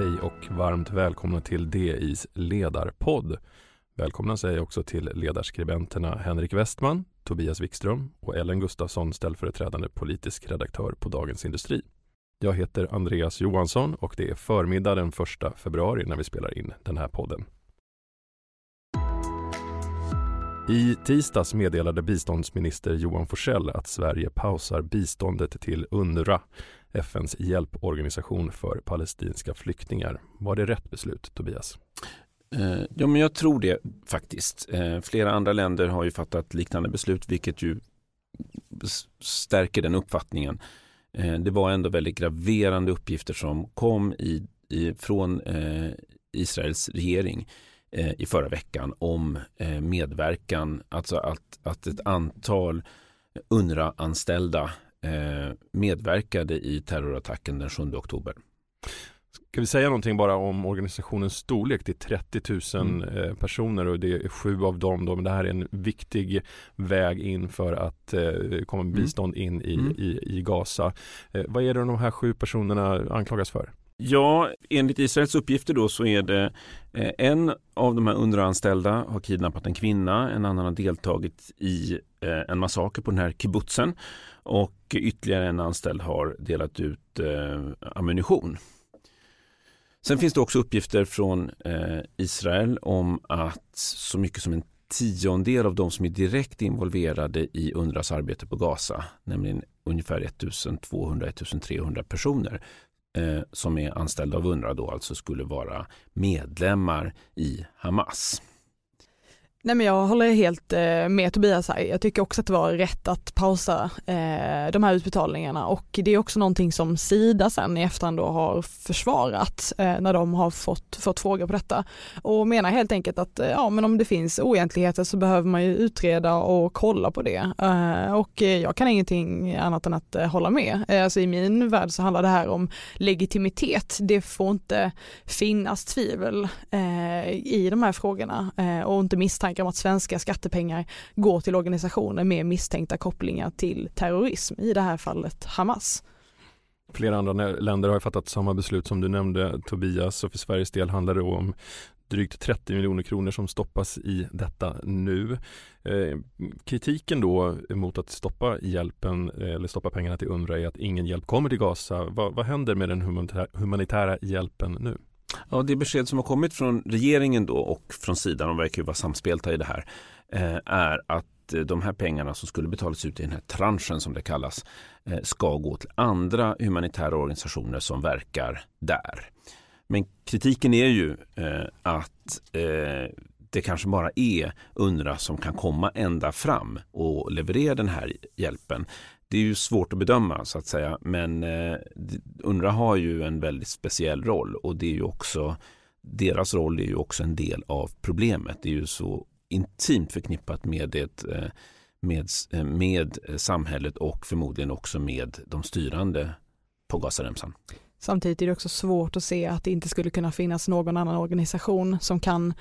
Hej och varmt välkomna till DIs ledarpodd. Välkomna säger jag också till ledarskribenterna Henrik Westman, Tobias Wikström och Ellen Gustafsson, ställföreträdande politisk redaktör på Dagens Industri. Jag heter Andreas Johansson och det är förmiddag den 1 februari när vi spelar in den här podden. I tisdags meddelade biståndsminister Johan Forsell att Sverige pausar biståndet till UNRWA, FNs hjälporganisation för palestinska flyktingar. Var det rätt beslut, Tobias? Eh, ja, men jag tror det faktiskt. Eh, flera andra länder har ju fattat liknande beslut, vilket ju stärker den uppfattningen. Eh, det var ändå väldigt graverande uppgifter som kom i, i från Israels regering i förra veckan om medverkan, alltså att, att ett antal UNRWA-anställda medverkade i terrorattacken den 7 oktober. Ska vi säga någonting bara om organisationens storlek? Det är 30 000 mm. Eh, personer och det är sju av dem. Då, men det här är en viktig väg in för att eh, komma med mm. bistånd in i, mm. i, i Gaza. Eh, vad är det de här sju personerna anklagas för? Ja, enligt Israels uppgifter då så är det eh, en av de här underanställda har kidnappat en kvinna, en annan har deltagit i eh, en massaker på den här kibbutzen och ytterligare en anställd har delat ut eh, ammunition. Sen finns det också uppgifter från eh, Israel om att så mycket som en tiondel av de som är direkt involverade i UNRWAs arbete på Gaza, nämligen ungefär 1200-1300 personer eh, som är anställda av UNRWA då alltså skulle vara medlemmar i Hamas. Nej men jag håller helt eh, med Tobias här. Jag tycker också att det var rätt att pausa eh, de här utbetalningarna och det är också någonting som Sida sen i efterhand då har försvarat eh, när de har fått, fått frågor på detta och menar helt enkelt att ja men om det finns oegentligheter så behöver man ju utreda och kolla på det och jag kan ingenting annat än att hålla med. Alltså i min värld så handlar det här om legitimitet. Det får inte finnas tvivel i de här frågorna och inte misstankar misstankar om att svenska skattepengar går till organisationer med misstänkta kopplingar till terrorism, i det här fallet Hamas. Flera andra länder har fattat samma beslut som du nämnde Tobias och för Sveriges del handlar det om drygt 30 miljoner kronor som stoppas i detta nu. Eh, kritiken då mot att stoppa hjälpen eh, eller stoppa pengarna till UNRWA är att ingen hjälp kommer till Gaza. Va, vad händer med den humanitära hjälpen nu? Ja, det besked som har kommit från regeringen då och från sidan, de verkar ju vara samspelta i det här, eh, är att eh, de här pengarna som skulle betalas ut i den här tranchen som det kallas eh, ska gå till andra humanitära organisationer som verkar där. Men kritiken är ju att det kanske bara är UNRWA som kan komma ända fram och leverera den här hjälpen det är ju svårt att bedöma så att säga men eh, UNRWA har ju en väldigt speciell roll och det är ju också deras roll är ju också en del av problemet. Det är ju så intimt förknippat med, det, eh, med, eh, med eh, samhället och förmodligen också med de styrande på Gazaremsan. Samtidigt är det också svårt att se att det inte skulle kunna finnas någon annan organisation som kan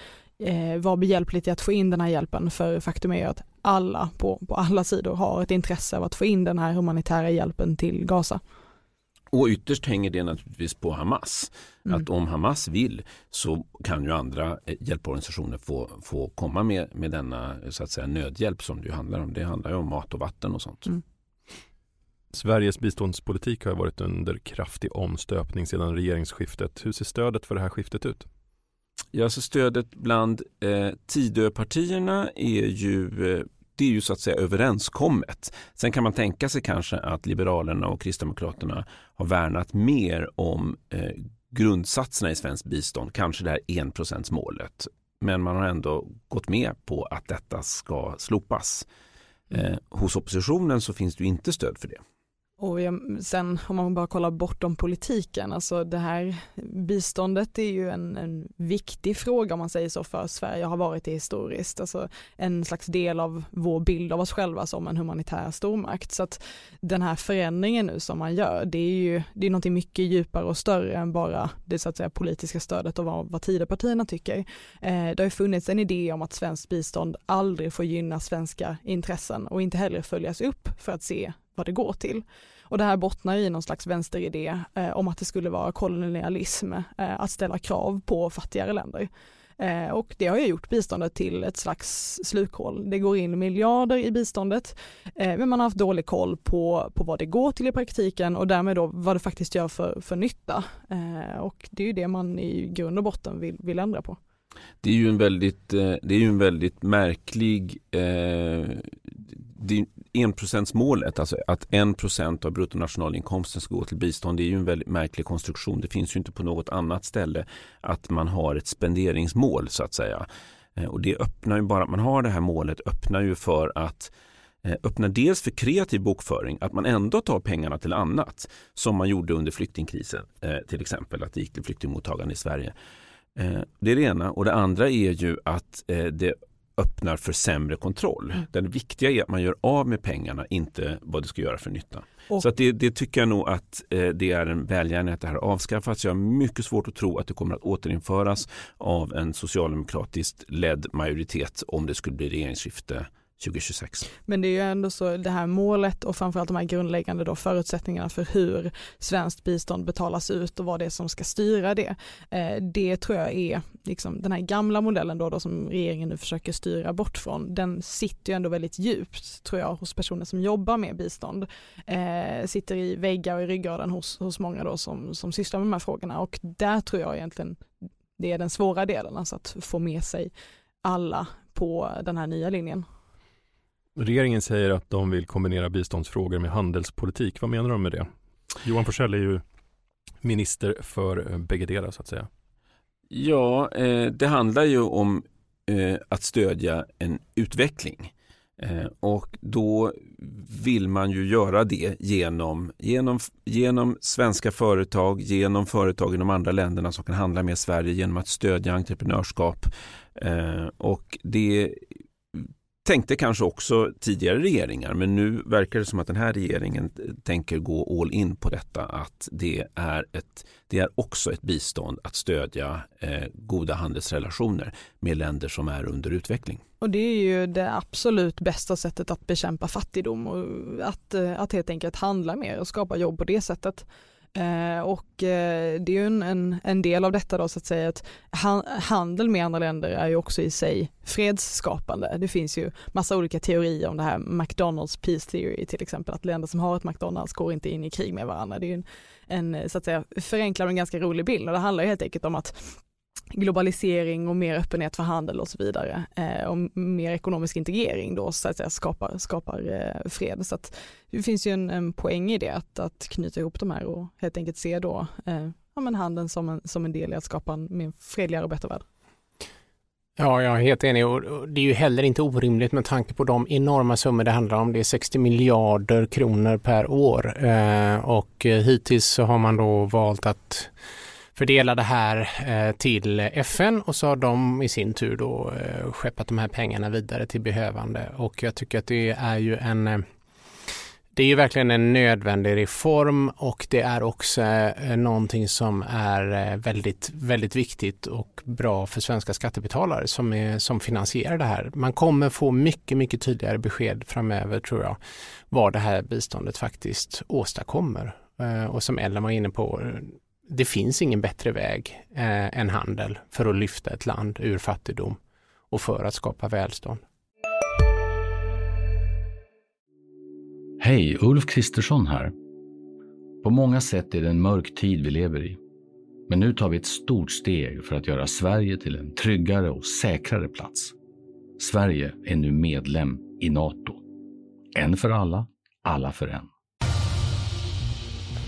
eh, vara behjälpligt i att få in den här hjälpen för faktum är att alla på, på alla sidor har ett intresse av att få in den här humanitära hjälpen till Gaza. Och ytterst hänger det naturligtvis på Hamas. Mm. Att om Hamas vill så kan ju andra eh, hjälporganisationer få, få komma med, med denna så att säga, nödhjälp som det handlar om. Det handlar ju om mat och vatten och sånt. Mm. Sveriges biståndspolitik har varit under kraftig omstöpning sedan regeringsskiftet. Hur ser stödet för det här skiftet ut? Ja, så stödet bland eh, Tidöpartierna är ju eh, det är ju så att säga överenskommet. Sen kan man tänka sig kanske att Liberalerna och Kristdemokraterna har värnat mer om eh, grundsatserna i svenskt bistånd, kanske det här enprocentsmålet. Men man har ändå gått med på att detta ska slopas. Eh, hos oppositionen så finns det inte stöd för det. Och sen om man bara kollar bortom politiken, alltså det här biståndet är ju en, en, viktig fråga om man säger så för Sverige har varit det historiskt, alltså en slags del av vår bild av oss själva som en humanitär stormakt. Så att den här förändringen nu som man gör, det är ju det är någonting mycket djupare och större än bara det så att säga politiska stödet och vad, vad Tidöpartierna tycker. Eh, det har ju funnits en idé om att svenskt bistånd aldrig får gynna svenska intressen och inte heller följas upp för att se vad det går till. Och det här bottnar i någon slags vänsteridé eh, om att det skulle vara kolonialism eh, att ställa krav på fattigare länder. Eh, och det har ju gjort biståndet till ett slags slukhål. Det går in miljarder i biståndet eh, men man har haft dålig koll på, på vad det går till i praktiken och därmed då vad det faktiskt gör för, för nytta. Eh, och det är ju det man i grund och botten vill, vill ändra på. Det är ju en väldigt, eh, det är ju en väldigt märklig eh, enprocentsmålet, alltså att en procent av bruttonationalinkomsten ska gå till bistånd, det är ju en väldigt märklig konstruktion. Det finns ju inte på något annat ställe att man har ett spenderingsmål så att säga. Eh, och det öppnar ju bara, att man har det här målet öppnar ju för att eh, öppna dels för kreativ bokföring, att man ändå tar pengarna till annat som man gjorde under flyktingkrisen, eh, till exempel att det gick till flyktingmottagande i Sverige. Det är det ena och det andra är ju att det öppnar för sämre kontroll. Mm. Det viktiga är att man gör av med pengarna, inte vad det ska göra för nytta. Och. Så det, det, tycker jag nog att eh, det är en välgärning att det här avskaffats. Jag har mycket svårt att tro att det kommer att återinföras av en socialdemokratiskt ledd majoritet om det skulle bli regeringsskifte 2026. Men det är ju ändå så det här målet och framförallt de här grundläggande då förutsättningarna för hur svenskt bistånd betalas ut och vad det är som ska styra det. Eh, det tror jag är liksom den här gamla modellen då, då som regeringen nu försöker styra bort från. Den sitter ju ändå väldigt djupt tror jag hos personer som jobbar med bistånd. Eh, sitter i väggar och i ryggraden hos, hos många då som, som sysslar med de här frågorna och där tror jag egentligen det är den svåra delen, alltså att få med sig alla på den här nya linjen. Regeringen säger att de vill kombinera biståndsfrågor med handelspolitik. Vad menar de med det? Johan Forssell är ju minister för eh, bägge bäggedera så att säga. Ja, eh, det handlar ju om eh, att stödja en utveckling. och då vill man ju göra det genom, genom, genom svenska företag, genom företag i de andra länderna som kan handla med Sverige, genom att stödja entreprenörskap. och det tänkte kanske också tidigare regeringar men nu verkar det som att den här regeringen tänker gå all in på detta att det är, ett, det är också ett bistånd att stödja eh, goda handelsrelationer med länder som är under utveckling. Och det är ju det absolut bästa sättet att bekämpa fattigdom och att, eh, att helt enkelt handla mer och skapa jobb på det sättet. Eh, och eh, det är ju en, en, en, del av detta då så att säga att han, handel med andra länder är ju också i sig fredsskapande. Det finns ju massa olika teorier om det här McDonalds Peace Theory till exempel, att länder som har ett McDonalds går inte in i krig med varandra. Det är ju en, en så att säga förenklad men ganska rolig bild och det handlar ju helt enkelt om att globalisering och mer öppenhet för handel och så vidare eh, och mer ekonomisk integrering då så att säga skapar, skapar eh, fred. Så att det finns ju en, en poäng i det att, att knyta ihop de här och helt enkelt se då eh, ja, men handeln som en, som en del i att skapa en mer fredligare och bättre värld. Ja, jag är helt enig och det är ju heller inte orimligt med tanke på de enorma summor det handlar om. Det är 60 miljarder kronor per år eh, och eh, hittills så har man då valt att fördela det här eh, till FN och så har de i sin tur då eh, skeppat de här pengarna vidare till behövande och jag tycker att det är ju en eh, det är ju verkligen en nödvändig reform och det är också någonting som är väldigt, väldigt viktigt och bra för svenska skattebetalare som, är, som finansierar det här. Man kommer få mycket, mycket tydligare besked framöver tror jag vad det här biståndet faktiskt åstadkommer. Och som Ellen var inne på, det finns ingen bättre väg eh, än handel för att lyfta ett land ur fattigdom och för att skapa välstånd. Hej, Ulf Kristersson här. På många sätt är det en mörk tid vi lever i. Men nu tar vi ett stort steg för att göra Sverige till en tryggare och säkrare plats. Sverige är nu medlem i Nato. En för alla, alla för en.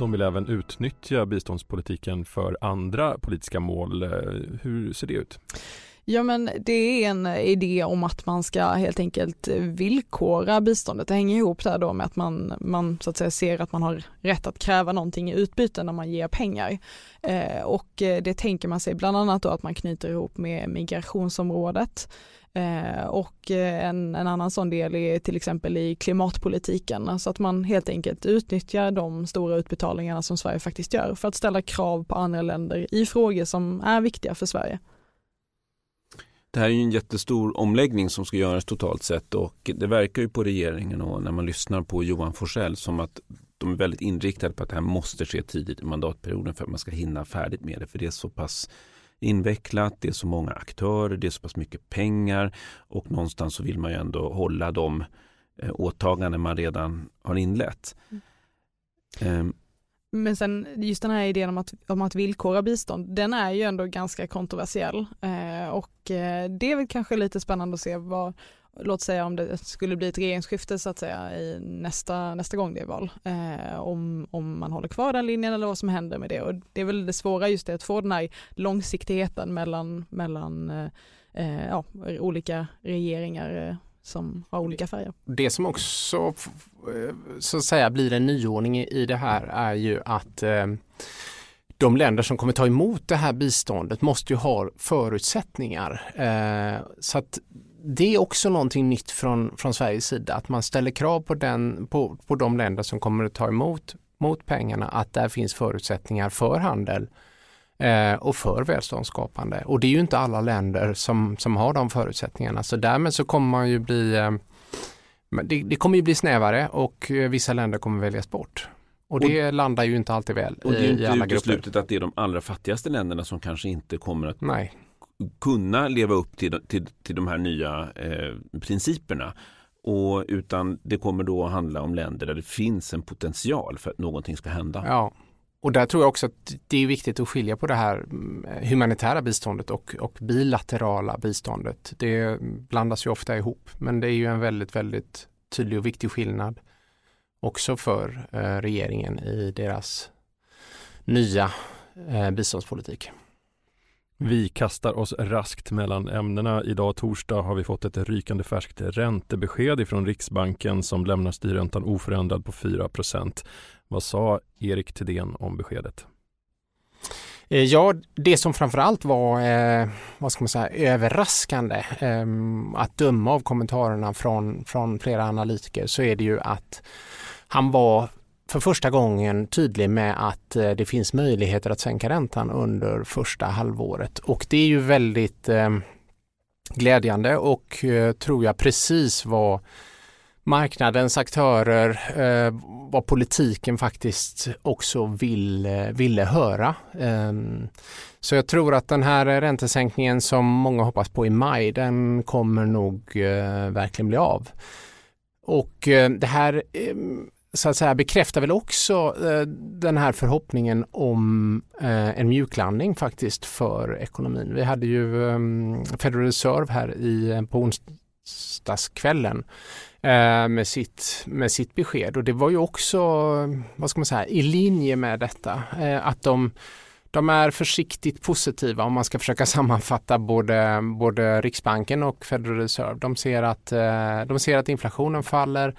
De vill även utnyttja biståndspolitiken för andra politiska mål. Eh, hur ser det ut? Ja men det är en idé om att man ska helt enkelt villkora biståndet. Det hänger ihop där då med att man, man så att säga ser att man har rätt att kräva någonting i utbyte när man ger pengar. Eh, och det tänker man sig bland annat då att man knyter ihop med migrationsområdet. Eh, och en, en, annan sån del är till exempel i klimatpolitiken, alltså att man helt enkelt utnyttjar de stora utbetalningarna som Sverige faktiskt gör för att ställa krav på andra länder i frågor som är viktiga för Sverige. Det här är ju en jättestor omläggning som ska göras totalt sett och det verkar ju på regeringen och när man lyssnar på Johan Forsell som att de är väldigt inriktade på att det här måste ske tidigt i mandatperioden för att man ska hinna färdigt med det för det är så pass invecklat, det är så många aktörer, det är så pass mycket pengar och någonstans så vill man ju ändå hålla de eh, åtaganden man redan har inlett. Mm. Um, men sen just den här idén om att, om att villkora bistånd, den är ju ändå ganska kontroversiell eh, och eh, det är väl kanske lite spännande att se vad, låt säga om det skulle bli ett regeringsskifte så att säga i nästa, nästa gång det är val, eh, om, om man håller kvar den linjen eller vad som händer med det och det är väl det svåra just det att få den här långsiktigheten mellan, mellan eh, eh ja, olika regeringar eh, som har olika färger. Det som också så att säga blir en nyordning i det här är ju att eh, de länder som kommer ta emot det här biståndet måste ju ha förutsättningar. Eh, så att det är också någonting nytt från, från Sveriges sida, att man ställer krav på, den, på, på de länder som kommer att ta emot mot pengarna, att där finns förutsättningar för handel eh, och för välståndsskapande. Och det är ju inte alla länder som, som har de förutsättningarna, så därmed så kommer man ju bli eh, det, det, kommer ju bli snävare och eh, vissa länder kommer väljas bort. Och det och, landar ju inte alltid väl och det är inte uteslutet att det är de allra fattigaste länderna som kanske inte kommer att Nej. kunna leva upp till, till, till de här nya eh, principerna. Och, utan det kommer då att handla om länder där det finns en potential för att någonting ska hända. Ja, och där tror jag också att det är viktigt att skilja på det här mm, humanitära biståndet och, och bilaterala biståndet. Det blandas ju ofta ihop, men det är ju en väldigt, väldigt tydlig och viktig skillnad också för eh, regeringen i deras nya eh, biståndspolitik. Vi kastar oss raskt mellan ämnena. Idag torsdag har vi fått ett rykande färskt räntebesked ifrån Riksbanken som lämnar styrräntan oförändrad på 4% Vad sa Erik Thedéen om beskedet? Eh, ja, det som framförallt var eh, vad ska man säga, överraskande eh, att döma av kommentarerna från, från flera analytiker så är det ju att han var för första gången tydlig med att eh, det finns möjligheter att sänka räntan under första halvåret och det är ju väldigt eh, glädjande och eh, tror jag precis vad marknadens aktörer, vad politiken faktiskt också vill, ville höra. Ehm, så jag tror att den här räntesänkningen som många hoppas på i maj, den kommer nog verkligen bli av. Och det här ehm, så att säga bekräftar väl också eh, den här förhoppningen om eh, en mjuklandning faktiskt för ekonomin. Vi hade ju eh, Federal Reserve här i, eh, på onsdagskvällen eh, med, sitt, med sitt besked och det var ju också, vad ska man säga, i linje med detta. Eh, att de de är försiktigt positiva om man ska försöka sammanfatta både, både Riksbanken och Federal Reserve. De ser att, de ser att inflationen faller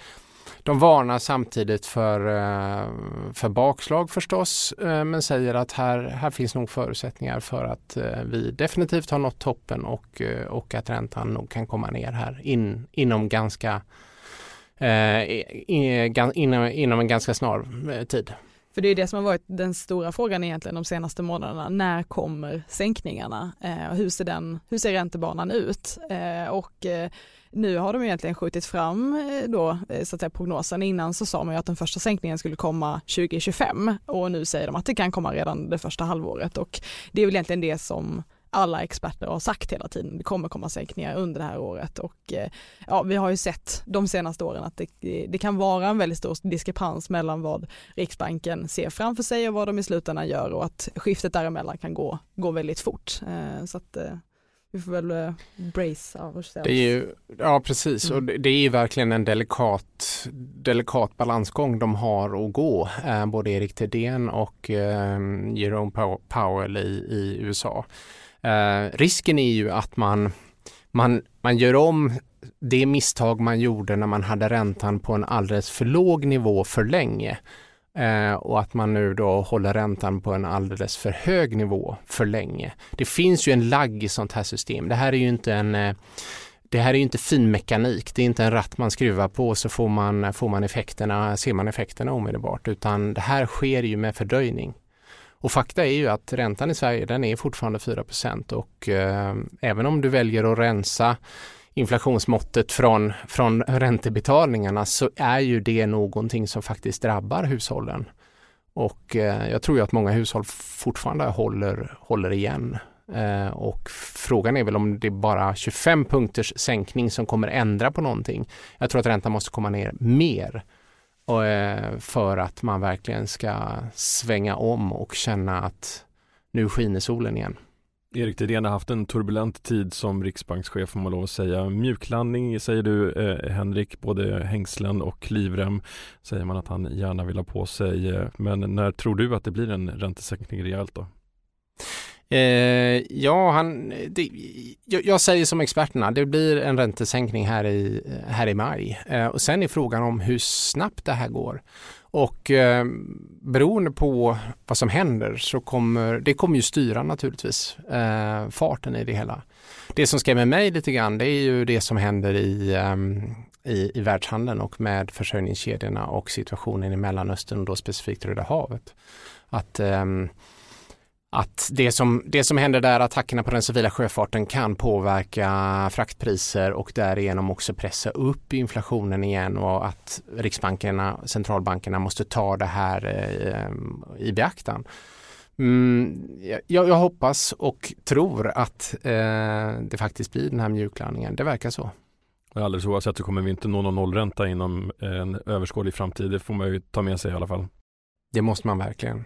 de varnar samtidigt för, eh, för bakslag förstås eh, men säger att här, här finns nog förutsättningar för att eh, vi definitivt har nått toppen och, och att räntan nog kan komma ner här in, inom ganska inom, inom en ganska snar tid. För det är det som har varit den stora frågan egentligen de senaste månaderna. När kommer sänkningarna? Eh, hur, ser den, hur ser räntebanan ut? Eh, och eh, nu har de egentligen skjutit fram eh, då, eh, så att säga, prognosen. Innan så sa man ju att den första sänkningen skulle komma 2025 och nu säger de att det kan komma redan det första halvåret och det är väl egentligen det som alla experter har sagt hela tiden. Det kommer komma sänkningar under det här året och eh, ja, vi har ju sett de senaste åren att det, det kan vara en väldigt stor diskrepans mellan vad Riksbanken ser framför sig och vad de i slutändan gör och att skiftet däremellan kan gå, gå väldigt fort. Så att vi får väl uh, brace ourselves. Det är ju, ja precis mm. och det, det, är ju verkligen en delikat, delikat balansgång de har att gå. Eh, både Erik Thedéen och eh, Jerome Powell i, i USA. Eh, risken är ju att man, man, man gör om det misstag man gjorde när man hade räntan på en alldeles för låg nivå för länge eh, och att man nu då håller räntan på en alldeles för hög nivå för länge. Det finns ju en lagg i sånt här system. Det här är ju inte en eh, det här är ju inte fin mekanik. Det är inte en ratt man skruvar på så får man, får man effekterna, ser man effekterna omedelbart utan det här sker ju med fördröjning. Och fakta är ju att räntan i Sverige den är fortfarande 4% och eh, även om du väljer att rensa inflationsmåttet från, från räntebetalningarna så är ju det någonting som faktiskt drabbar hushållen. Och eh, jag tror ju att många hushåll fortfarande håller, håller igen. Eh, och frågan är väl om det är bara 25 punkters sänkning som kommer ändra på någonting. Jag tror att räntan måste komma ner mer och, eh, för att man verkligen ska svänga om och känna att nu skiner solen igen. Erik Thedéen har haft en turbulent tid som riksbankschef får man lov att säga. Mjuklandning säger du eh, Henrik, både hängslen och livrem säger man att han gärna vill ha på sig. Men när tror du att det blir en räntesänkning rejält då? Eh, ja, han, det, jag, jag, säger som experterna, det blir en räntesänkning här i, här i maj. Eh, och sen är frågan om hur snabbt det här går. Och eh, beroende på vad som händer så kommer det kommer ju styra naturligtvis eh, farten i det hela. Det som skrämmer mig lite grann det är ju det som händer i, eh, i, i världshandeln och med försörjningskedjorna och situationen i Mellanöstern och då specifikt Röda havet. Att eh, att det som, det som händer där, attackerna på den civila sjöfarten kan påverka fraktpriser och därigenom också pressa upp inflationen igen och att riksbankerna, centralbankerna måste ta det här eh, i beaktan. Mm, jag, jag, hoppas och tror att eh, det faktiskt blir den här mjuklandningen. Det verkar så. Alldeles oavsett så kommer vi inte nå någon nollränta inom en överskådlig framtid. Det får man ju ta med sig i alla fall. Det måste man verkligen.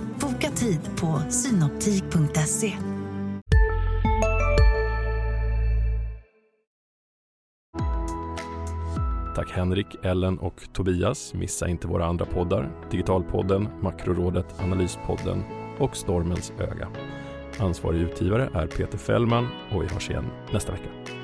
Boka tid på synoptik.se. Tack Henrik, Ellen och Tobias. Missa inte våra andra poddar. Digitalpodden, Makrorådet, Analyspodden och Stormens öga. Ansvarig utgivare är Peter Fällman och vi hörs igen nästa vecka.